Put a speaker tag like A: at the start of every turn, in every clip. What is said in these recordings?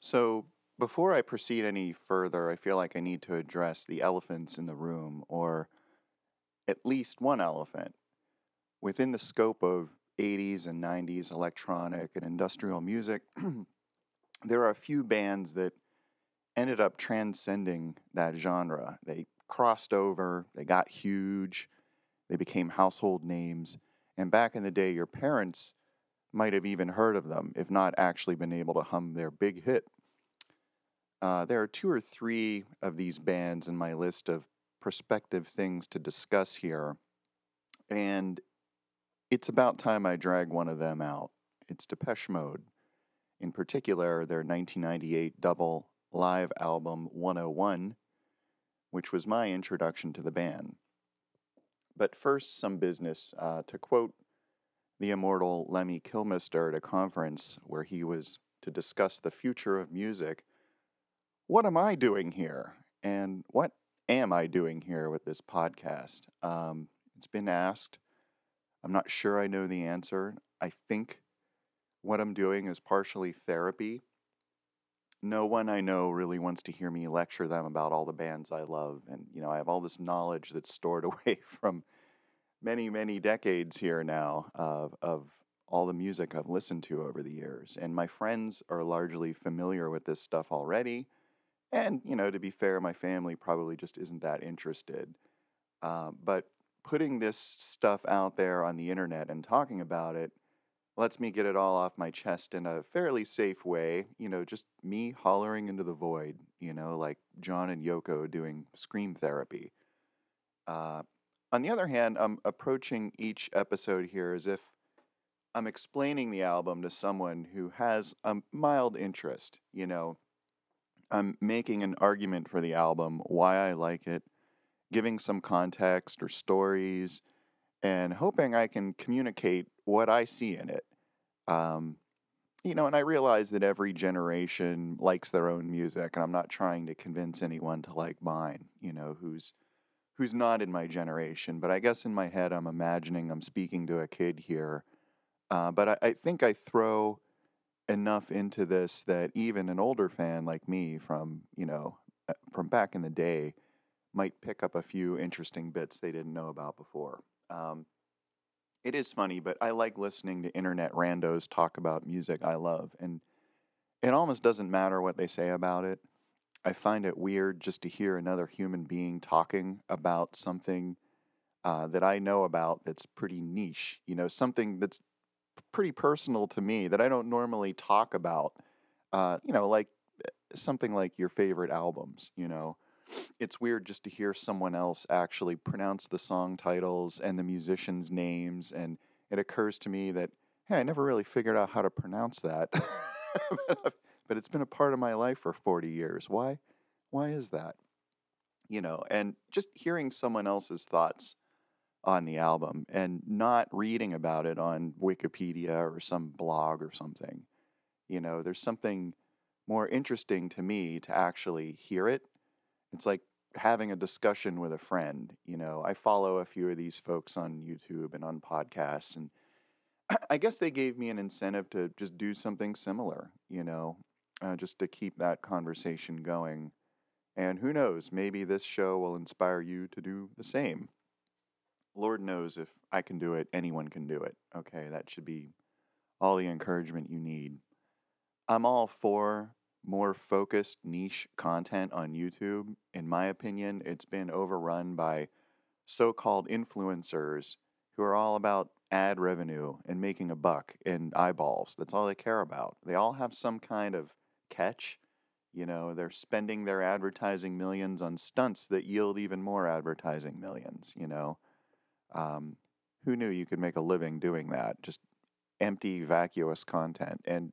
A: So, before I proceed any further, I feel like I need to address the elephants in the room, or at least one elephant. Within the scope of 80s and 90s electronic and industrial music, there are a few bands that ended up transcending that genre. They crossed over, they got huge, they became household names. And back in the day, your parents might have even heard of them, if not actually been able to hum their big hit. Uh, there are two or three of these bands in my list of prospective things to discuss here, and it's about time I drag one of them out. It's Depeche Mode. In particular, their 1998 double live album 101, which was my introduction to the band. But first, some business. Uh, to quote the immortal Lemmy Kilmister at a conference where he was to discuss the future of music. What am I doing here? And what am I doing here with this podcast? Um, it's been asked. I'm not sure I know the answer. I think what I'm doing is partially therapy. No one I know really wants to hear me lecture them about all the bands I love. And, you know, I have all this knowledge that's stored away from many, many decades here now of, of all the music I've listened to over the years. And my friends are largely familiar with this stuff already. And, you know, to be fair, my family probably just isn't that interested. Uh, but putting this stuff out there on the internet and talking about it lets me get it all off my chest in a fairly safe way. You know, just me hollering into the void, you know, like John and Yoko doing scream therapy. Uh, on the other hand, I'm approaching each episode here as if I'm explaining the album to someone who has a mild interest. You know, I'm making an argument for the album, why I like it, giving some context or stories, and hoping I can communicate what I see in it. Um, you know, and I realize that every generation likes their own music, and I'm not trying to convince anyone to like mine, you know, who's who's not in my generation, but I guess in my head I'm imagining I'm speaking to a kid here. Uh, but I, I, think I throw enough into this that even an older fan like me from, you know, uh, from back in the day might pick up a few interesting bits they didn't know about before. Um, it is funny, but I like listening to internet randos talk about music I love. And it almost doesn't matter what they say about it. I find it weird just to hear another human being talking about something uh, that I know about that's pretty niche. You know, something that's pretty personal to me that I don't normally talk about. Uh, you know, like eh, something like your favorite albums. You know, it's weird just to hear someone else actually pronounce the song titles and the musicians' names, and it occurs to me that hey, I never really figured out how to pronounce that. but it's been a part of my life for 40 years. Why? Why is that? You know, and just hearing someone else's thoughts on the album and not reading about it on Wikipedia or some blog or something. You know, there's something more interesting to me to actually hear it. It's like having a discussion with a friend. You know, I follow a few of these folks on YouTube and on podcasts, and I guess they gave me an incentive to just do something similar, you know, uh, just to keep that conversation going. And who knows, maybe this show will inspire you to do the same. Lord knows if I can do it, anyone can do it. Okay, that should be all the encouragement you need. I'm all for more focused niche content on YouTube. In my opinion, it's been overrun by so called influencers who are all about ad revenue and making a buck and eyeballs. That's all they care about. They all have some kind of catch. You know, they're spending their advertising millions on stunts that yield even more advertising millions, you know. Um, who knew you could make a living doing that? Just empty, vacuous content. And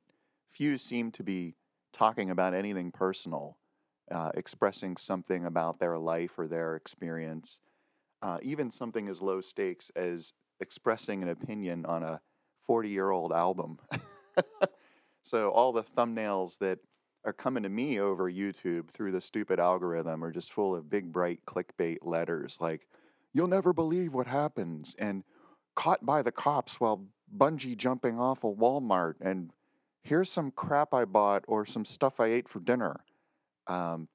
A: few seem to be talking about anything personal, uh, expressing something about their life or their experience. Uh, even something as low stakes as expressing an opinion on a 40 year old album. so all the thumbnails that are coming to me over YouTube through the stupid algorithm are just full of big, bright clickbait letters like, you'll never believe what happens, and caught by the cops while bungee jumping off a Walmart, and here's some crap I bought or some stuff I ate for dinner. Um,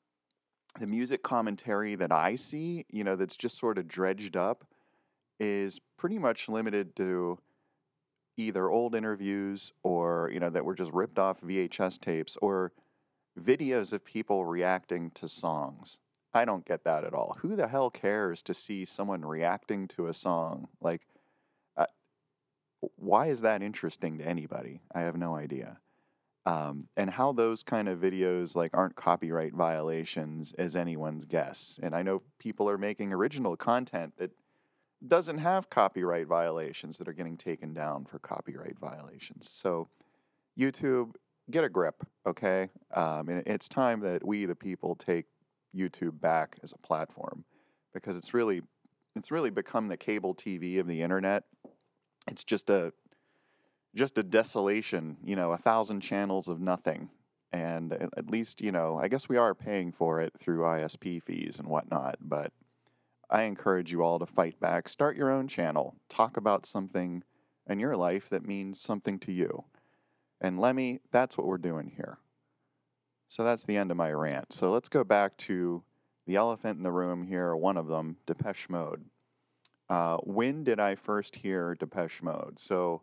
A: the music commentary that I see, you know, that's just sort of dredged up, is pretty much limited to either old interviews or, you know, that were just ripped off VHS tapes or videos of people reacting to songs. I don't get that at all. Who the hell cares to see someone reacting to a song? Like, uh, why is that interesting to anybody? I have no idea. Um, and how those kind of videos like aren't copyright violations is anyone's guess. And I know people are making original content that doesn't have copyright violations that are getting taken down for copyright violations. So, YouTube, get a grip, okay? Um, and it's time that we, the people, take YouTube back as a platform because it's really, it's really become the cable TV of the internet. It's just a, just a desolation, you know, a thousand channels of nothing. And at least, you know, I guess we are paying for it through ISP fees and whatnot, but I encourage you all to fight back. Start your own channel. Talk about something in your life that means something to you. And Lemmy, that's what we're doing here. So that's the end of my rant. So let's go back to the elephant in the room here, one of them, Depeche Mode. Uh, when did I first hear Depeche Mode? So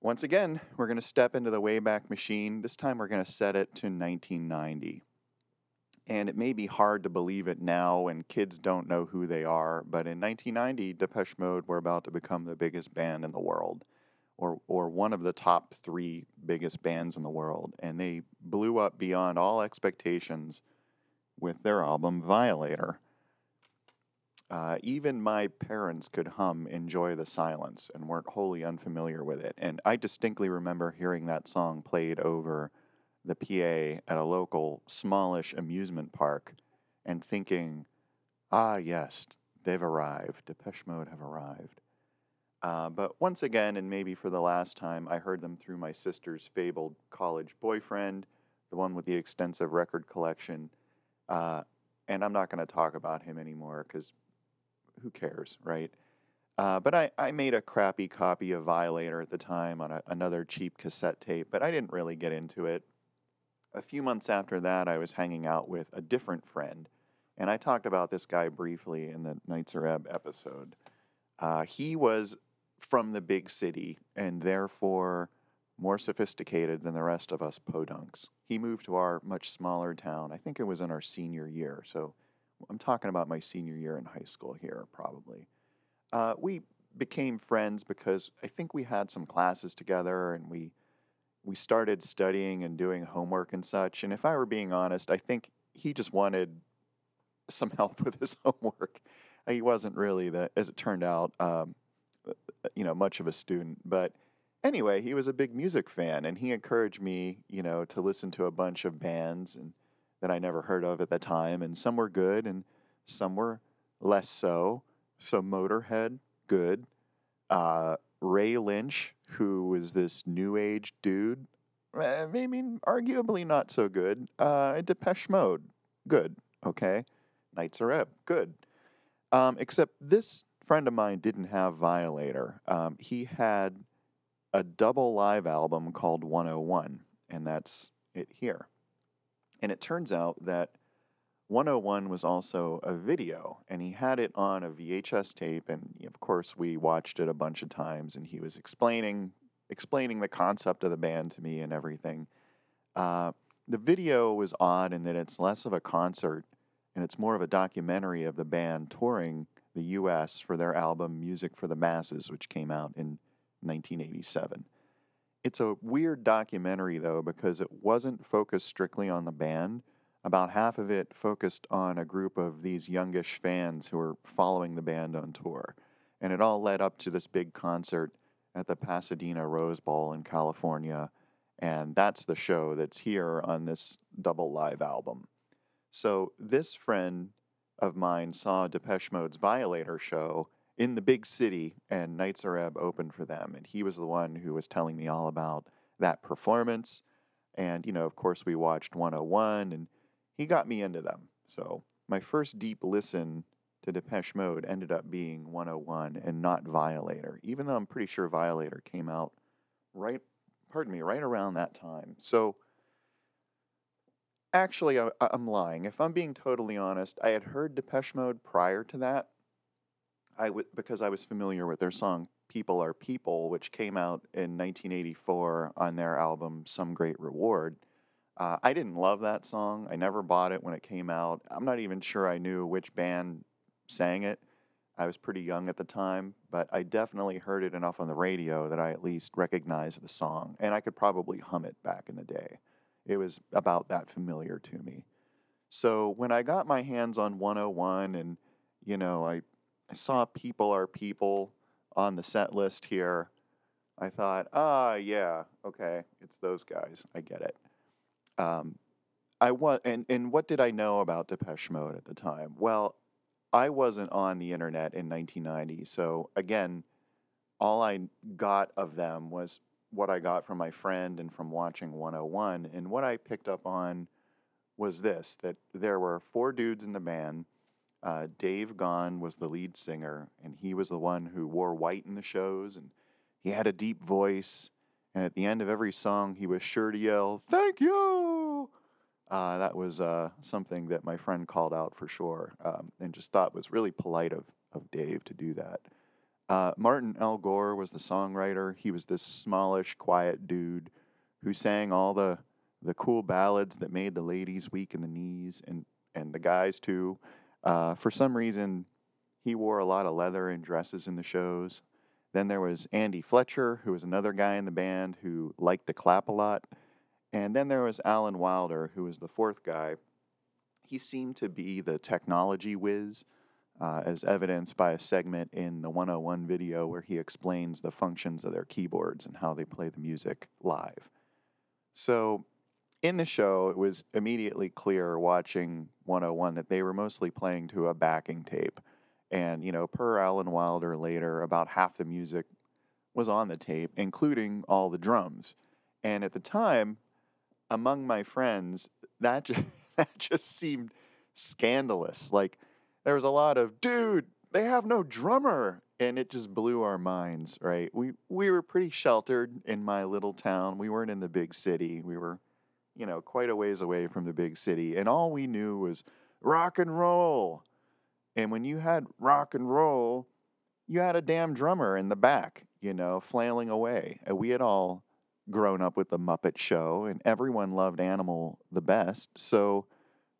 A: once again, we're going to step into the Wayback Machine. This time we're going to set it to 1990. And it may be hard to believe it now, and kids don't know who they are, but in 1990, Depeche Mode were about to become the biggest band in the world, or, or one of the top three biggest bands in the world. And they blew up beyond all expectations with their album Violator. Uh, even my parents could hum Enjoy the Silence and weren't wholly unfamiliar with it. And I distinctly remember hearing that song played over the PA at a local smallish amusement park and thinking, ah, yes, they've arrived. Depeche Mode have arrived. Uh, but once again, and maybe for the last time, I heard them through my sister's fabled college boyfriend, the one with the extensive record collection. Uh, and I'm not going to talk about him anymore because who cares, right? Uh, but I, I made a crappy copy of Violator at the time on a, another cheap cassette tape, but I didn't really get into it. A few months after that, I was hanging out with a different friend, and I talked about this guy briefly in the Nitzer Ebb episode. Uh, he was from the big city and therefore more sophisticated than the rest of us podunks. He moved to our much smaller town. I think it was in our senior year, so I'm talking about my senior year in high school here, probably. Uh, we became friends because I think we had some classes together and we we started studying and doing homework and such. And if I were being honest, I think he just wanted some help with his homework. He wasn't really the, as it turned out, um, uh, you know, much of a student. But anyway, he was a big music fan, and he encouraged me, you know, to listen to a bunch of bands and that I never heard of at the time, and some were good and some were less so. So Motorhead, good. Uh, Ray Lynch, who was this new age dude, I mean, arguably not so good. Uh, Depeche Mode, good. Okay. Nitzer Ebb, good. Um, except this friend of mine didn't have Violator. Um, he had a double live album called 101, and that's it here. And it turns out that 101 was also a video, and he had it on a VHS tape, and of course we watched it a bunch of times, and he was explaining explaining the concept of the band to me and everything. Uh, the video was odd in that it's less of a concert and it's more of a documentary of the band touring the U.S. for their album Music for the Masses, which came out in 1987. It's a weird documentary, though, because it wasn't focused strictly on the band. About half of it focused on a group of these youngish fans who were following the band on tour. And it all led up to this big concert at the Pasadena Rose Bowl in California. And that's the show that's here on this double live album. So this friend of mine saw Depeche Mode's Violator show in the big city, and Nitzer Ebb opened for them. And he was the one who was telling me all about that performance. And, you know, of course, we watched 101, and he got me into them. So my first deep listen to Depeche Mode ended up being 101 and not Violator, even though I'm pretty sure Violator came out right pardon me, right around that time. So actually, I, I'm lying. If I'm being totally honest, I had heard Depeche Mode prior to that. I w- because I was familiar with their song "People Are People," which came out in 1984 on their album "Some Great Reward." Uh, I didn't love that song. I never bought it when it came out. I'm not even sure I knew which band sang it. I was pretty young at the time, but I definitely heard it enough on the radio that I at least recognized the song, and I could probably hum it back in the day. It was about that familiar to me. So when I got my hands on 101 and, you know, I, I saw People Are People on the set list here, I thought, ah, yeah, okay, it's those guys. I get it. Um, I was, and, and what did I know about Depeche Mode at the time? Well, I wasn't on the internet in 1990. So again, all I got of them was what I got from my friend and from watching 101. And what I picked up on was this that there were four dudes in the band. Uh, Dave Gahan was the lead singer, and he was the one who wore white in the shows, and he had a deep voice. And at the end of every song, he was sure to yell, Thank you! Uh, that was uh, something that my friend called out for sure um, and just thought was really polite of, of Dave to do that. Uh, Martin L. Gore was the songwriter. He was this smallish, quiet dude who sang all the, the cool ballads that made the ladies weak in the knees and, and the guys too. Uh, for some reason, he wore a lot of leather and dresses in the shows. Then there was Andy Fletcher, who was another guy in the band who liked to clap a lot. And then there was Alan Wilder, who was the fourth guy. He seemed to be the technology whiz, uh, as evidenced by a segment in the 101 video where he explains the functions of their keyboards and how they play the music live. So, in the show, it was immediately clear watching 101 that they were mostly playing to a backing tape. And, you know, per Alan Wilder later, about half the music was on the tape, including all the drums. And at the time, among my friends, that just, that just seemed scandalous. Like there was a lot of, dude, they have no drummer, and it just blew our minds. Right? We we were pretty sheltered in my little town. We weren't in the big city. We were, you know, quite a ways away from the big city, and all we knew was rock and roll. And when you had rock and roll, you had a damn drummer in the back, you know, flailing away. And we had all grown up with the Muppet Show, and everyone loved Animal the best. So,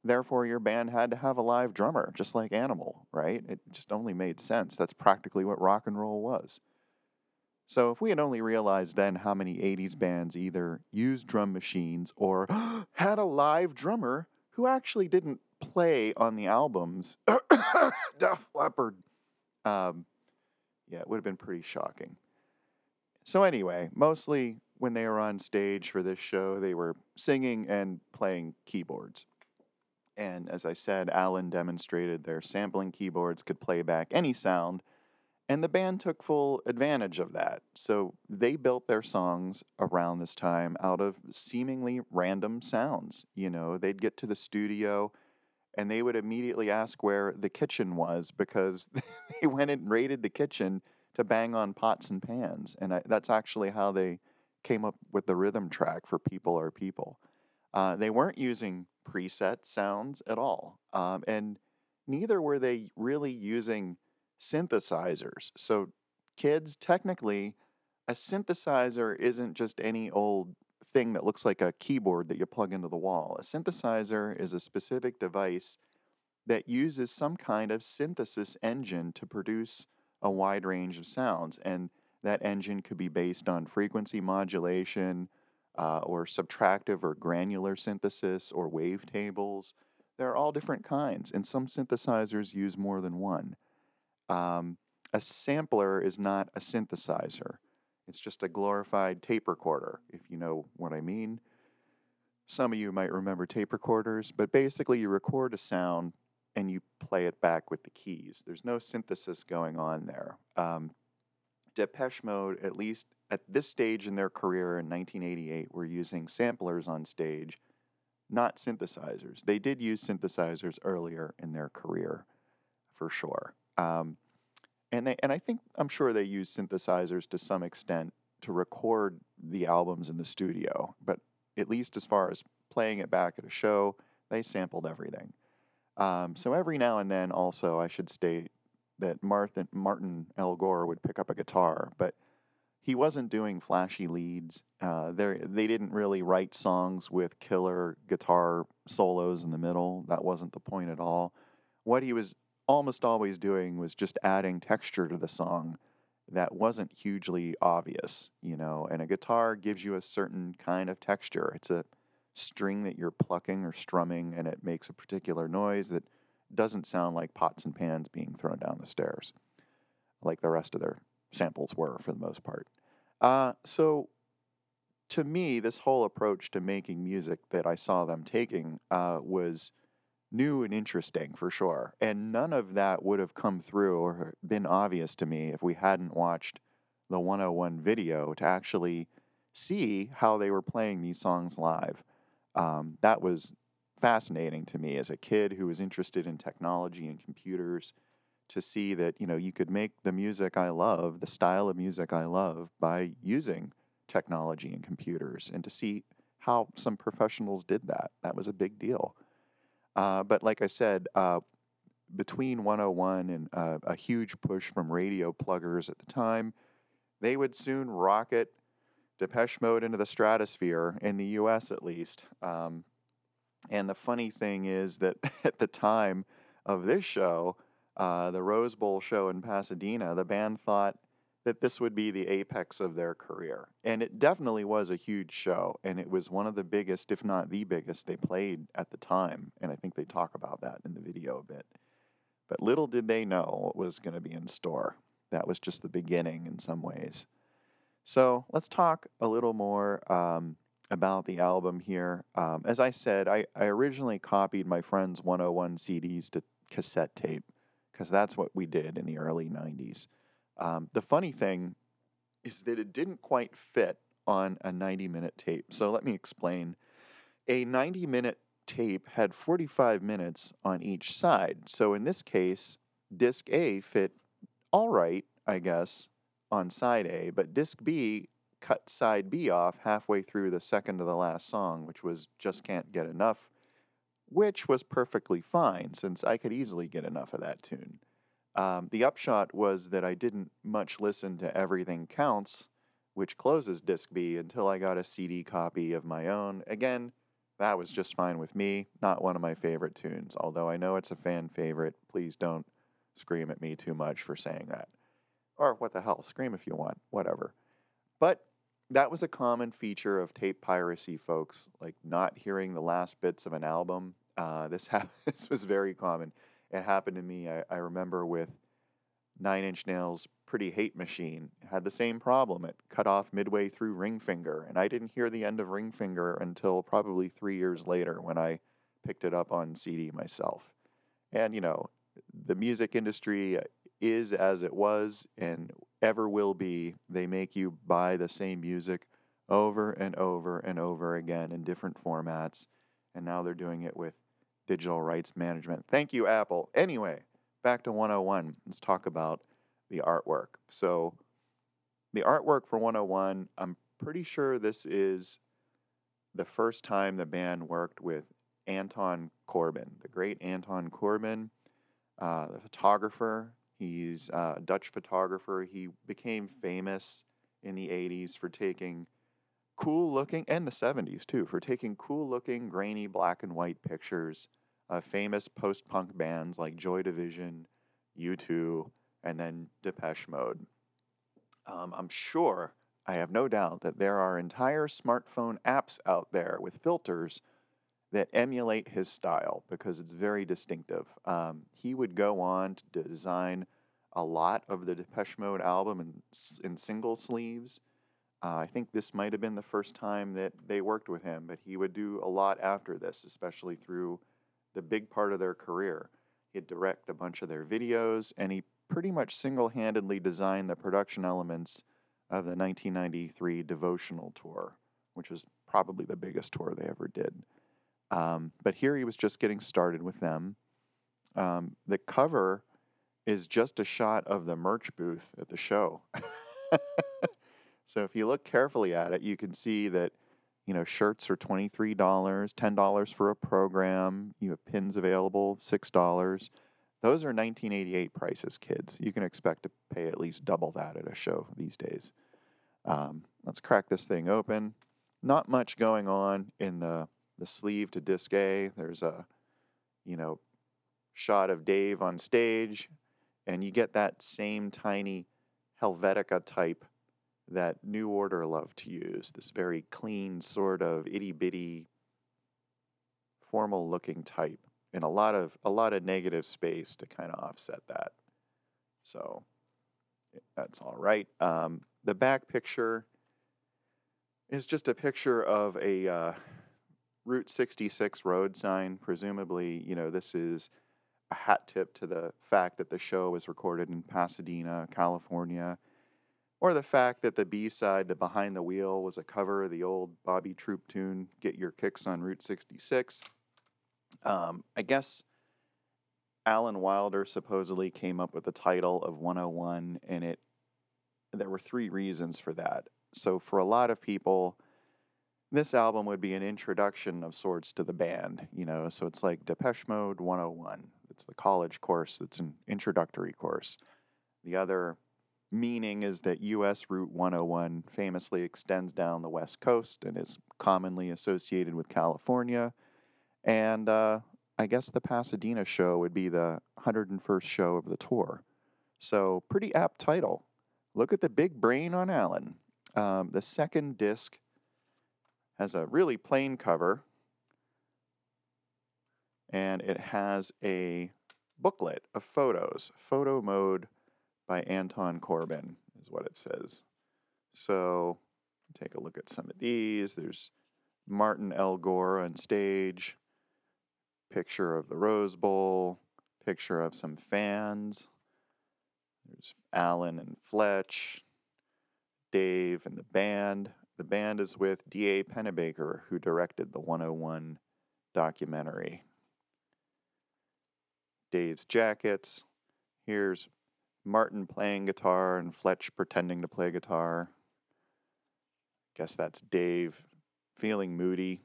A: therefore, your band had to have a live drummer, just like Animal, right? It just only made sense. That's practically what rock and roll was. So, if we had only realized then how many 80s bands either used drum machines or had a live drummer who actually didn't play on the albums, Def Leppard, um, yeah, it would have been pretty shocking. So, anyway, mostly when they were on stage for this show, they were singing and playing keyboards. And as I said, Alan demonstrated their sampling keyboards could play back any sound, and the band took full advantage of that. So they built their songs around this time out of seemingly random sounds. You know, they'd get to the studio and they would immediately ask where the kitchen was because they went and raided the kitchen to bang on pots and pans. And I, that's actually how they came up with the rhythm track for People Are People. Uh, they weren't using preset sounds at all. Um, and neither were they really using synthesizers. So, kids, technically, a synthesizer isn't just any old thing that looks like a keyboard that you plug into the wall. A synthesizer is a specific device that uses some kind of synthesis engine to produce a wide range of sounds. And that engine could be based on frequency modulation uh, or subtractive or granular synthesis or wavetables. There are all different kinds, and some synthesizers use more than one. Um, a sampler is not a synthesizer. It's just a glorified tape recorder, if you know what I mean. Some of you might remember tape recorders, but basically, you record a sound and you play it back with the keys. There's no synthesis going on there. Um, Depeche Mode, at least at this stage in their career in 1988, were using samplers on stage, not synthesizers. They did use synthesizers earlier in their career, for sure. Um, and they and I think I'm sure they used synthesizers to some extent to record the albums in the studio, but at least as far as playing it back at a show, they sampled everything. Um, so every now and then, also, I should state that Martin, Martin L. Gore would pick up a guitar, but he wasn't doing flashy leads. Uh, they didn't really write songs with killer guitar solos in the middle. That wasn't the point at all. What he was almost always doing was just adding texture to the song that wasn't hugely obvious, you know. And a guitar gives you a certain kind of texture. It's a string that you're plucking or strumming, and it makes a particular noise that doesn't sound like pots and pans being thrown down the stairs, like the rest of their samples were for the most part. Uh, so, to me, this whole approach to making music that I saw them taking uh, was new and interesting for sure. And none of that would have come through or been obvious to me if we hadn't watched the 101 video to actually see how they were playing these songs live. Um, that was fascinating to me as a kid who was interested in technology and computers to see that you know you could make the music I love, the style of music I love by using technology and computers and to see how some professionals did that. That was a big deal. Uh, but like I said, uh, between 101 and uh, a huge push from radio pluggers at the time, they would soon rocket Depeche Mode into the stratosphere, in the US at least. Um, and the funny thing is that at the time of this show, uh, the Rose Bowl show in Pasadena, the band thought that this would be the apex of their career. And it definitely was a huge show. And it was one of the biggest, if not the biggest, they played at the time. And I think they talk about that in the video a bit. But little did they know what was going to be in store. That was just the beginning in some ways. So let's talk a little more um, about the album here. Um, as I said, I, I originally copied my friend's 101 CDs to cassette tape because that's what we did in the early 90s. Um, the funny thing is that it didn't quite fit on a 90 minute tape. So let me explain. A 90 minute tape had 45 minutes on each side. So in this case, disc A fit all right, I guess, on side A, but disc B cut side B off halfway through the second to the last song, which was Just Can't Get Enough, which was perfectly fine since I could easily get enough of that tune. Um, the upshot was that I didn't much listen to Everything Counts, which closes Disc B, until I got a CD copy of my own. Again, that was just fine with me. Not one of my favorite tunes, although I know it's a fan favorite. Please don't scream at me too much for saying that. Or what the hell, scream if you want, whatever. But that was a common feature of tape piracy, folks, like not hearing the last bits of an album. Uh, this, ha- this was very common it happened to me. I, I remember with Nine Inch Nails' Pretty Hate Machine had the same problem. It cut off midway through Ring Finger, and I didn't hear the end of Ring Finger until probably three years later when I picked it up on CD myself. And you know, the music industry is as it was and ever will be. They make you buy the same music over and over and over again in different formats, and now they're doing it with digital rights management. Thank you, Apple. Anyway, back to 101. Let's talk about the artwork. So, the artwork for 101, I'm pretty sure this is the first time the band worked with Anton Corbijn, the great Anton Corbijn, uh, the photographer. He's a Dutch photographer. He became famous in the 80s for taking cool looking, and the 70s too, for taking cool looking, grainy black and white pictures uh, famous post punk bands like Joy Division, U2, and then Depeche Mode. Um, I'm sure, I have no doubt, that there are entire smartphone apps out there with filters that emulate his style because it's very distinctive. Um, he would go on to design a lot of the Depeche Mode album in, in single sleeves. Uh, I think this might have been the first time that they worked with him, but he would do a lot after this, especially through the big part of their career. He'd direct a bunch of their videos, and he pretty much single handedly designed the production elements of the 1993 devotional tour, which was probably the biggest tour they ever did. Um, but here he was just getting started with them. Um, the cover is just a shot of the merch booth at the show. So if you look carefully at it, you can see that you know shirts are twenty three dollars, ten dollars for a program. You have pins available, six dollars. Those are 1988 prices, kids. You can expect to pay at least double that at a show these days. Um, let's crack this thing open. Not much going on in the the sleeve to disc A. There's a you know shot of Dave on stage, and you get that same tiny Helvetica type that New Order loved to use. This very clean, sort of itty bitty, formal looking type, and a lot of a lot of negative space to kind of offset that. So that's all right. Um, the back picture is just a picture of a uh, Route 66 road sign. Presumably, you know, this is a hat tip to the fact that the show was recorded in Pasadena, California, or the fact that the B side to Behind the Wheel was a cover of the old Bobby Troup tune, Get Your Kicks on Route 66. Um, I guess Alan Wilder supposedly came up with the title of 101, and it there were three reasons for that. So, for a lot of people, this album would be an introduction of sorts to the band, you know. So it's like Depeche Mode 101. It's the college course, it's an introductory course. The other meaning is that US Route 101 famously extends down the West Coast and is commonly associated with California. And uh, I guess the Pasadena show would be the 101st show of the tour. So, pretty apt title. Look at the big brain on Alan. Um, the second disc has a really plain cover and it has a booklet of photos. Photo mode by Anton Corbijn is what it says. So take a look at some of these. There's Martin L. Gore on stage, picture of the Rose Bowl, picture of some fans. There's Alan and Fletch, Dave and the band. The band is with D.A. Pennebaker, who directed the 101 documentary. Dave's jackets. Here's Martin playing guitar and Fletch pretending to play guitar. Guess that's Dave feeling moody.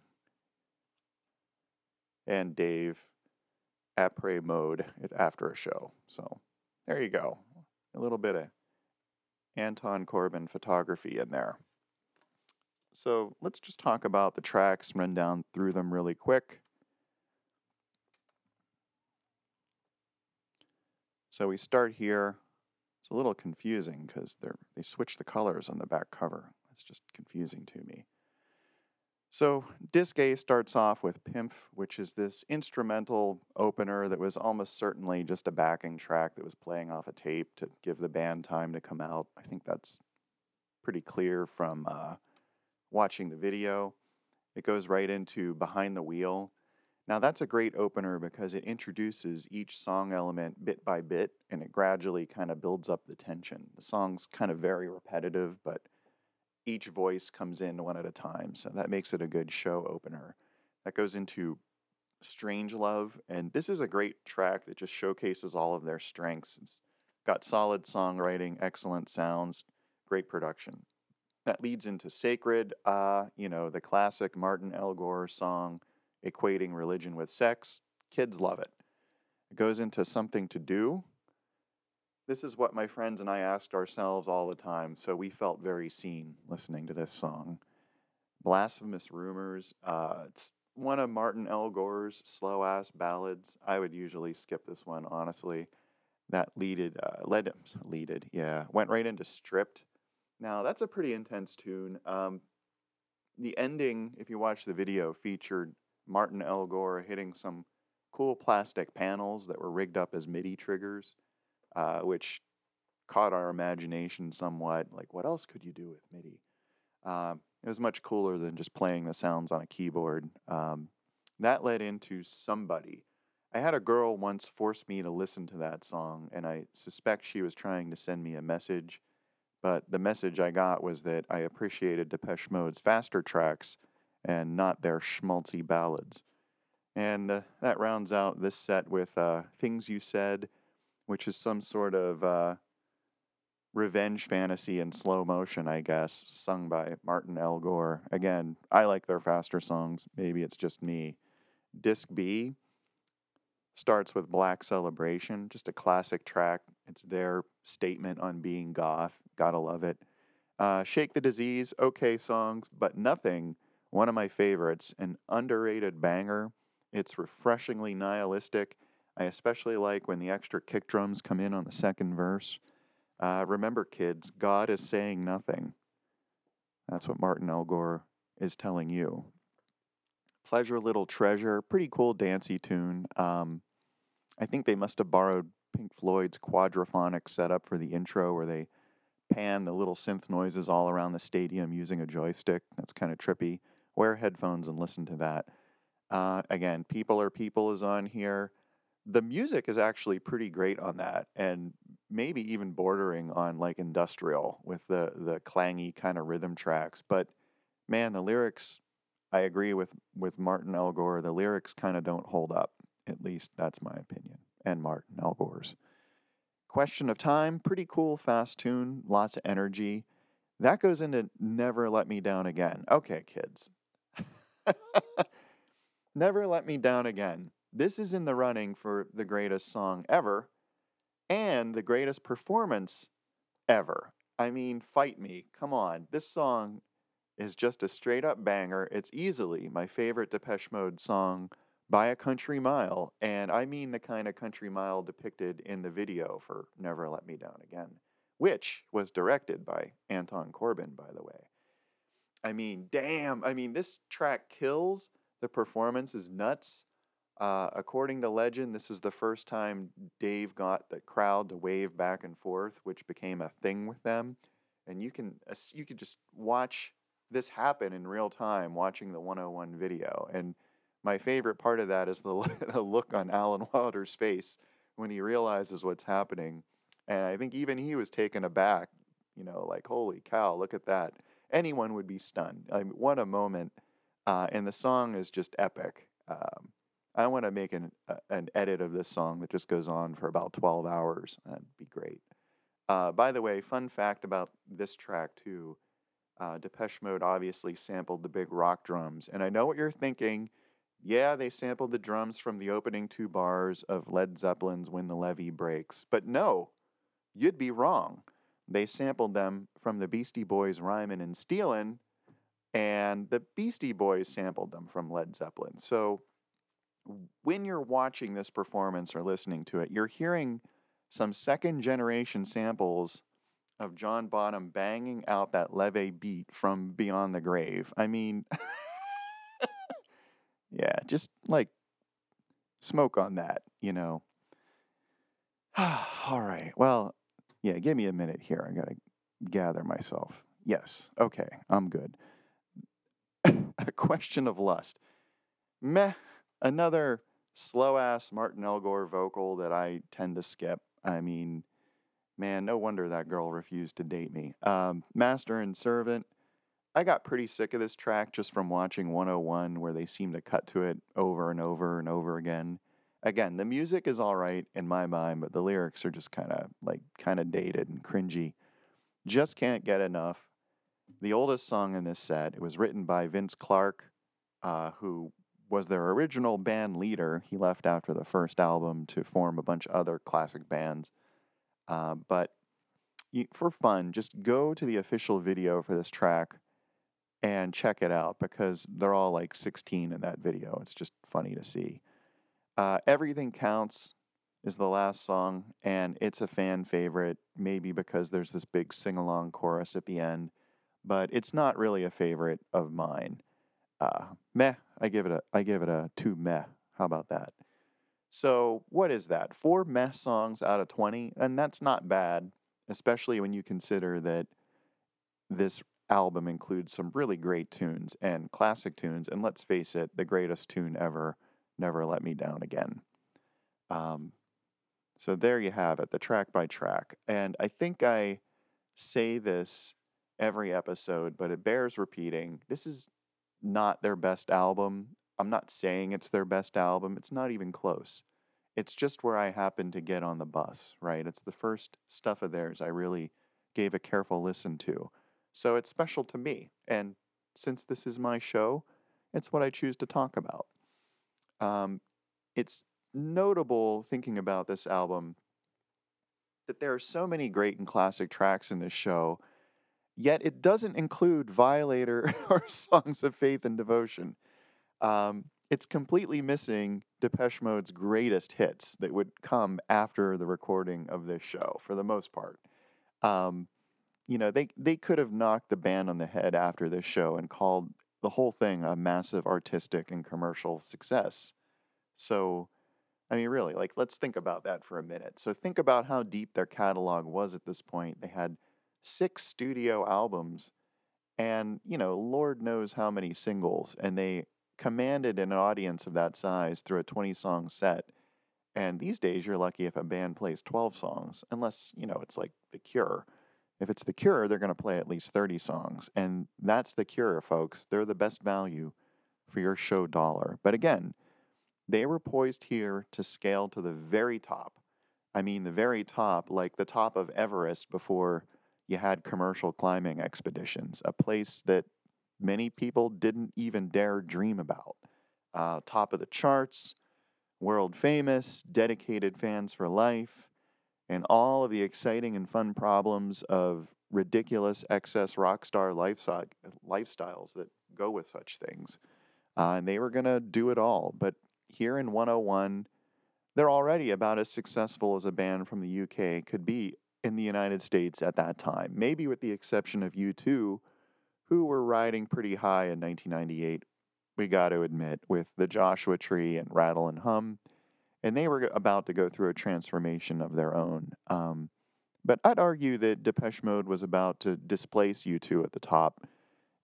A: And Dave après mode after a show. So there you go. A little bit of Anton Corbijn photography in there. So let's just talk about the tracks, run down through them really quick. So we start here. It's a little confusing because they they switch the colors on the back cover. It's just confusing to me. So disc A starts off with Pimpf, which is this instrumental opener that was almost certainly just a backing track that was playing off a tape to give the band time to come out. I think that's pretty clear from uh, watching the video. It goes right into Behind the Wheel. Now, that's a great opener because it introduces each song element bit by bit and it gradually kind of builds up the tension. The song's kind of very repetitive, but each voice comes in one at a time. So that makes it a good show opener. That goes into Strange Love, and this is a great track that just showcases all of their strengths. It's got solid songwriting, excellent sounds, great production. That leads into Sacred, uh, you know, the classic Martin L. Gore song equating religion with sex. Kids love it. It goes into Something to Do. This is what my friends and I asked ourselves all the time, so we felt very seen listening to this song. Blasphemous Rumors. Uh, it's one of Martin L. Gore's slow ass ballads. I would usually skip this one, honestly. That leaded, uh, led, leaded, yeah, went right into Stripped now, that's a pretty intense tune. Um, the ending, if you watch the video, featured Martin L. Gore hitting some cool plastic panels that were rigged up as MIDI triggers, uh, which caught our imagination somewhat. Like, what else could you do with MIDI? Um, it was much cooler than just playing the sounds on a keyboard. Um, that led into Somebody. I had a girl once force me to listen to that song, and I suspect she was trying to send me a message but the message I got was that I appreciated Depeche Mode's faster tracks and not their schmaltzy ballads. And uh, that rounds out this set with uh, Things You Said, which is some sort of uh, revenge fantasy in slow motion, I guess, sung by Martin L. Gore. Again, I like their faster songs. Maybe it's just me. Disc B starts with Black Celebration, just a classic track. It's their statement on being goth. Gotta love it. Uh, Shake the Disease, okay songs, but nothing. One of my favorites, an underrated banger. It's refreshingly nihilistic. I especially like when the extra kick drums come in on the second verse. Uh, remember, kids, God is saying nothing. That's what Martin L. Gore is telling you. Pleasure Little Treasure, pretty cool dancey tune. Um, I think they must have borrowed Pink Floyd's quadraphonic setup for the intro where they pan the little synth noises all around the stadium using a joystick. That's kind of trippy. Wear headphones and listen to that. Uh, again, People Are People is on here. The music is actually pretty great on that, and maybe even bordering on like industrial with the the clangy kind of rhythm tracks. But man, the lyrics, I agree with with Martin L. Gore. The lyrics kind of don't hold up. At least that's my opinion. And Martin L. Gore's. Question of Time, pretty cool, fast tune, lots of energy. That goes into Never Let Me Down Again. Okay, kids. Never Let Me Down Again. This is in the running for the greatest song ever and the greatest performance ever. I mean, fight me. Come on. This song is just a straight up banger. It's easily my favorite Depeche Mode song by a country mile. And I mean the kind of country mile depicted in the video for Never Let Me Down Again, which was directed by Anton Corbijn, by the way. I mean, damn. I mean, this track kills. The performance is nuts. Uh, according to legend, this is the first time Dave got the crowd to wave back and forth, which became a thing with them. And you can you can just watch this happen in real time, watching the 101 video. And my favorite part of that is the, the look on Alan Wilder's face when he realizes what's happening. And I think even he was taken aback, you know, like, holy cow, look at that. Anyone would be stunned. I mean, what a moment. Uh, and the song is just epic. Um, I want to make an, uh, an edit of this song that just goes on for about 12 hours. That'd be great. Uh, by the way, fun fact about this track, too uh, Depeche Mode obviously sampled the big rock drums. And I know what you're thinking. Yeah, they sampled the drums from the opening two bars of Led Zeppelin's When the Levee Breaks. But no, you'd be wrong. They sampled them from the Beastie Boys' Rhymin' and Stealin', and the Beastie Boys sampled them from Led Zeppelin. So when you're watching this performance or listening to it, you're hearing some second generation samples of John Bonham banging out that levee beat from Beyond the Grave. I mean, yeah, just like smoke on that, you know. All right. Well, yeah, give me a minute here. I got to gather myself. Yes. Okay. I'm good. a question of lust. Meh another slow ass Martin L. Gore vocal that I tend to skip. I mean, man, no wonder that girl refused to date me. Um, Master and Servant. I got pretty sick of this track just from watching 101, where they seem to cut to it over and over and over again. Again, the music is all right in my mind, but the lyrics are just kind of like kind of dated and cringy. Just can't get enough. The oldest song in this set, it was written by Vince Clarke, uh, who was their original band leader. He left after the first album to form a bunch of other classic bands. Uh, but for fun, just go to the official video for this track and check it out because they're all like 16 in that video. It's just funny to see. Uh, Everything Counts is the last song, and it's a fan favorite, maybe because there's this big sing along chorus at the end, but it's not really a favorite of mine. Uh, meh, I give it a I give it a two meh. How about that? So what is that? Four meh songs out of twenty, and that's not bad, especially when you consider that this album includes some really great tunes and classic tunes, and let's face it, the greatest tune ever, "Never Let Me Down Again." Um, so there you have it, the track by track, and I think I say this every episode, but it bears repeating. This is not their best album. I'm not saying it's their best album. It's not even close. It's just where I happen to get on the bus, right? It's the first stuff of theirs I really gave a careful listen to. So it's special to me. And since this is my show, it's what I choose to talk about. Um, it's notable thinking about this album that there are so many great and classic tracks in this show, yet it doesn't include Violator or Songs of Faith and Devotion. Um, it's completely missing Depeche Mode's greatest hits that would come after the recording of this show, for the most part. Um, you know, they they could have knocked the band on the head after this show and called the whole thing a massive artistic and commercial success. So, I mean, really, like, let's think about that for a minute. So, think about how deep their catalog was at this point. They had six studio albums and, you know, Lord knows how many singles, and they commanded an audience of that size through a 20 song set. And these days, you're lucky if a band plays 12 songs, unless, you know, it's like The Cure. If it's The Cure, they're going to play at least 30 songs. And that's The Cure, folks. They're the best value for your show dollar. But again, they were poised here to scale to the very top. I mean, the very top, like the top of Everest before you had commercial climbing expeditions, a place that many people didn't even dare dream about. Uh, top of the charts, world famous, dedicated fans for life, and all of the exciting and fun problems of ridiculous excess rock star lifestyles that go with such things. Uh, and they were going to do it all. But here in 101, they're already about as successful as a band from the UK could be in the United States at that time, maybe with the exception of U2, who were riding pretty high in 1998, we got to admit, with the Joshua Tree and Rattle and Hum. And they were about to go through a transformation of their own. Um, but I'd argue that Depeche Mode was about to displace U2 at the top.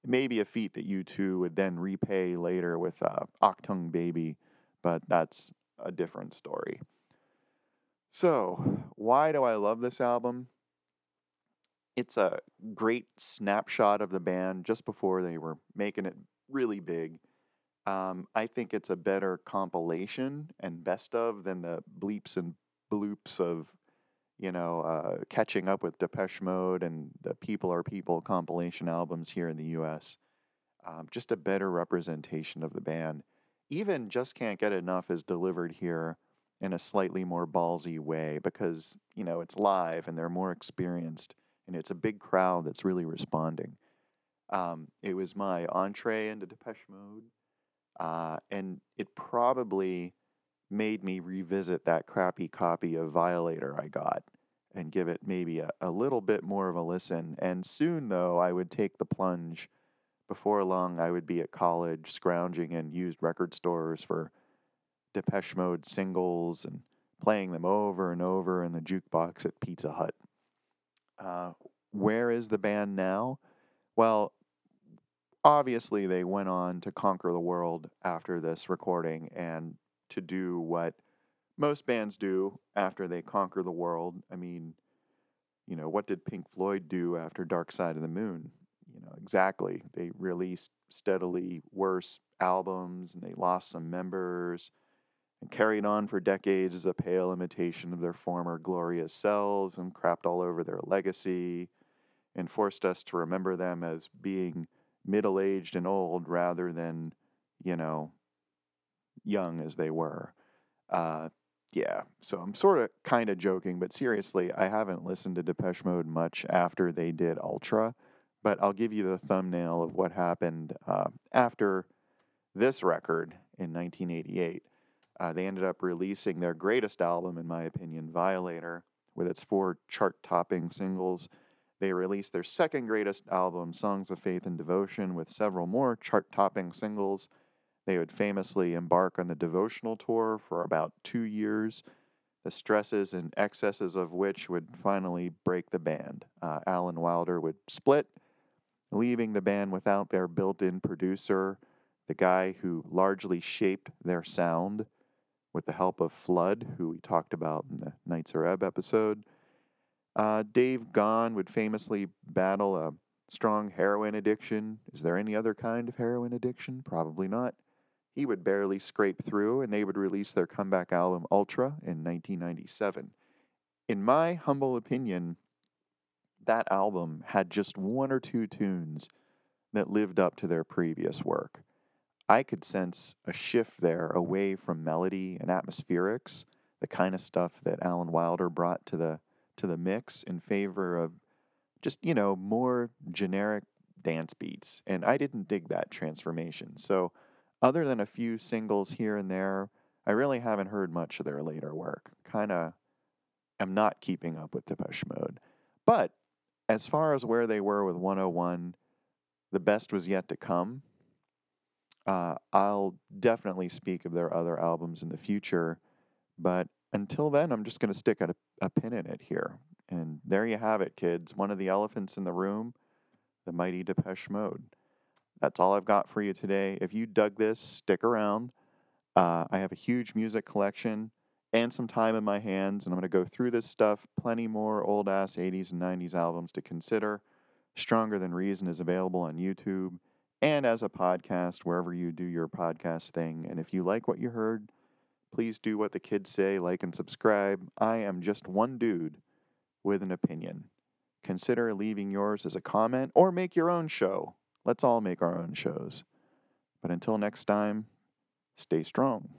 A: Maybe a feat that U2 would then repay later with uh, Achtung Baby but that's a different story. So, why do I love this album? It's a great snapshot of the band just before they were making it really big. Um, I think it's a better compilation and best of than the bleeps and bloops of, you know, uh, catching up with Depeche Mode and the People Are People compilation albums here in the U.S. Um, just a better representation of the band even Just Can't Get Enough is delivered here in a slightly more ballsy way because, you know, it's live and they're more experienced and it's a big crowd that's really responding. Um, it was my entree into Depeche Mode, uh, and it probably made me revisit that crappy copy of Violator I got and give it maybe a, a little bit more of a listen. And soon, though, I would take the plunge before long, I would be at college scrounging in used record stores for Depeche Mode singles and playing them over and over in the jukebox at Pizza Hut. Uh, where is the band now? Well, obviously, they went on to conquer the world after this recording and to do what most bands do after they conquer the world. I mean, you know, what did Pink Floyd do after Dark Side of the Moon? you know exactly they released steadily worse albums and they lost some members and carried on for decades as a pale imitation of their former glorious selves and crapped all over their legacy and forced us to remember them as being middle-aged and old rather than you know young as they were uh, yeah so i'm sort of kind of joking but seriously i haven't listened to depeche mode much after they did ultra but I'll give you the thumbnail of what happened uh, after this record in 1988. Uh, they ended up releasing their greatest album, in my opinion, Violator, with its four chart topping singles. They released their second greatest album, Songs of Faith and Devotion, with several more chart topping singles. They would famously embark on the devotional tour for about two years, the stresses and excesses of which would finally break the band. Uh, Alan Wilder would split leaving the band without their built in producer, the guy who largely shaped their sound with the help of Flood, who we talked about in the Nitzer Ebb episode. Uh, Dave Gahan would famously battle a strong heroin addiction. Is there any other kind of heroin addiction? Probably not. He would barely scrape through, and they would release their comeback album Ultra in 1997. In my humble opinion, that album had just one or two tunes that lived up to their previous work. I could sense a shift there away from melody and atmospherics, the kind of stuff that Alan Wilder brought to the to the mix in favor of just, you know, more generic dance beats. And I didn't dig that transformation. So, other than a few singles here and there, I really haven't heard much of their later work. Kind of am not keeping up with Depeche Mode. But as far as where they were with 101, the best was yet to come. Uh, I'll definitely speak of their other albums in the future, but until then, I'm just going to stick a, a pin in it here. And there you have it, kids. One of the elephants in the room, the mighty Depeche Mode. That's all I've got for you today. If you dug this, stick around. Uh, I have a huge music collection and some time in my hands, and I'm going to go through this stuff. Plenty more old ass 80s and 90s albums to consider. Stronger Than Reason is available on YouTube and as a podcast wherever you do your podcast thing. And if you like what you heard, please do what the kids say, like and subscribe. I am just one dude with an opinion. Consider leaving yours as a comment or make your own show. Let's all make our own shows. But until next time, stay strong.